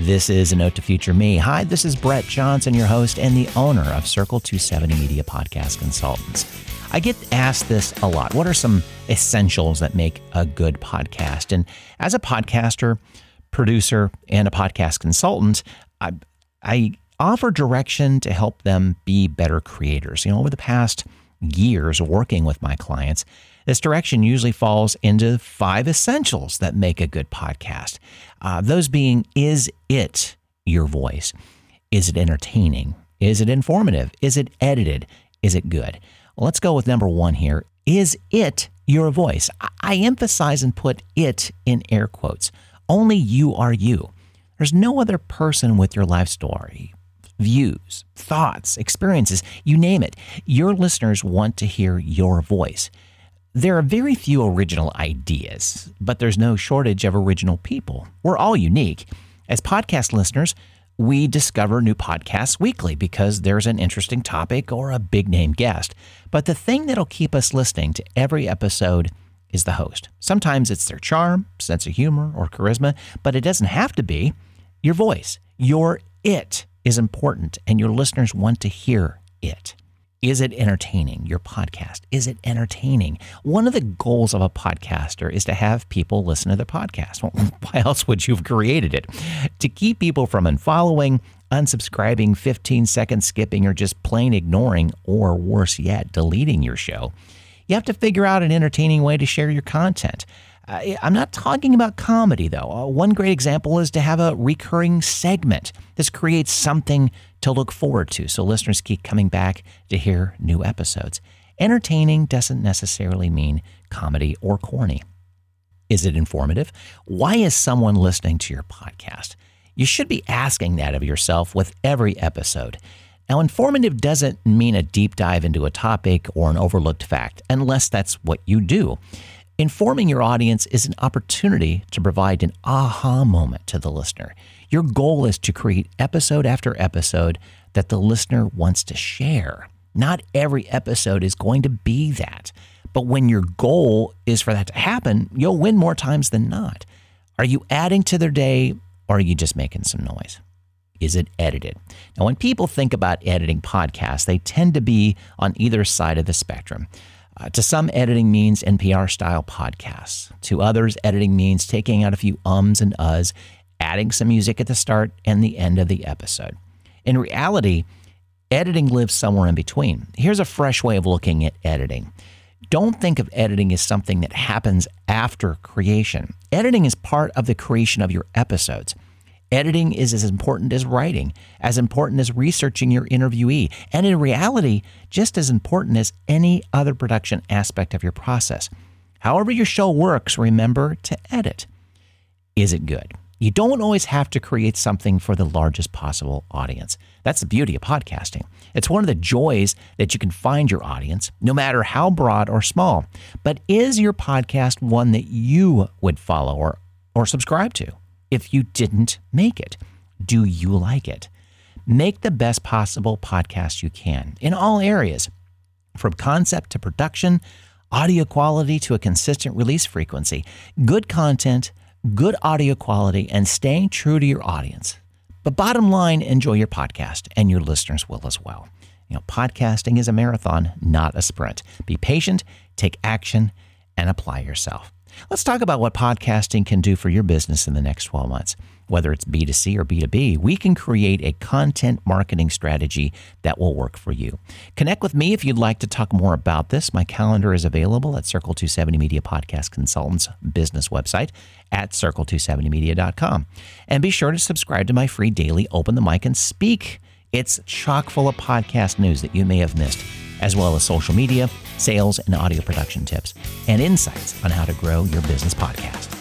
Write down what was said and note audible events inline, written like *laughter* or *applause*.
This is a note to future me. Hi, this is Brett Johnson, your host and the owner of Circle 270 Media Podcast Consultants. I get asked this a lot. What are some essentials that make a good podcast? And as a podcaster, producer, and a podcast consultant, I, I offer direction to help them be better creators. You know, over the past years working with my clients, this direction usually falls into five essentials that make a good podcast. Uh, those being Is it your voice? Is it entertaining? Is it informative? Is it edited? Is it good? Well, let's go with number one here. Is it your voice? I emphasize and put it in air quotes. Only you are you. There's no other person with your life story, views, thoughts, experiences, you name it. Your listeners want to hear your voice. There are very few original ideas, but there's no shortage of original people. We're all unique. As podcast listeners, we discover new podcasts weekly because there's an interesting topic or a big name guest. But the thing that'll keep us listening to every episode is the host. Sometimes it's their charm, sense of humor, or charisma, but it doesn't have to be. Your voice, your it is important, and your listeners want to hear it. Is it entertaining? Your podcast, is it entertaining? One of the goals of a podcaster is to have people listen to the podcast. Well, *laughs* why else would you have created it? To keep people from unfollowing, unsubscribing, 15 seconds skipping, or just plain ignoring, or worse yet, deleting your show, you have to figure out an entertaining way to share your content. I'm not talking about comedy, though. Uh, one great example is to have a recurring segment. This creates something to look forward to. So listeners keep coming back to hear new episodes. Entertaining doesn't necessarily mean comedy or corny. Is it informative? Why is someone listening to your podcast? You should be asking that of yourself with every episode. Now, informative doesn't mean a deep dive into a topic or an overlooked fact, unless that's what you do. Informing your audience is an opportunity to provide an aha moment to the listener. Your goal is to create episode after episode that the listener wants to share. Not every episode is going to be that. But when your goal is for that to happen, you'll win more times than not. Are you adding to their day or are you just making some noise? Is it edited? Now, when people think about editing podcasts, they tend to be on either side of the spectrum. Uh, to some, editing means NPR style podcasts. To others, editing means taking out a few ums and uhs, adding some music at the start and the end of the episode. In reality, editing lives somewhere in between. Here's a fresh way of looking at editing. Don't think of editing as something that happens after creation. Editing is part of the creation of your episodes. Editing is as important as writing, as important as researching your interviewee, and in reality, just as important as any other production aspect of your process. However, your show works, remember to edit. Is it good? You don't always have to create something for the largest possible audience. That's the beauty of podcasting. It's one of the joys that you can find your audience, no matter how broad or small. But is your podcast one that you would follow or, or subscribe to? If you didn't make it? Do you like it? Make the best possible podcast you can in all areas, from concept to production, audio quality to a consistent release frequency, good content, good audio quality, and staying true to your audience. But bottom line, enjoy your podcast, and your listeners will as well. You know, podcasting is a marathon, not a sprint. Be patient, take action, and apply yourself. Let's talk about what podcasting can do for your business in the next 12 months. Whether it's B2C or B2B, we can create a content marketing strategy that will work for you. Connect with me if you'd like to talk more about this. My calendar is available at Circle 270 Media Podcast Consultants business website at circle270media.com. And be sure to subscribe to my free daily Open the Mic and Speak. It's chock full of podcast news that you may have missed as well as social media, sales, and audio production tips, and insights on how to grow your business podcast.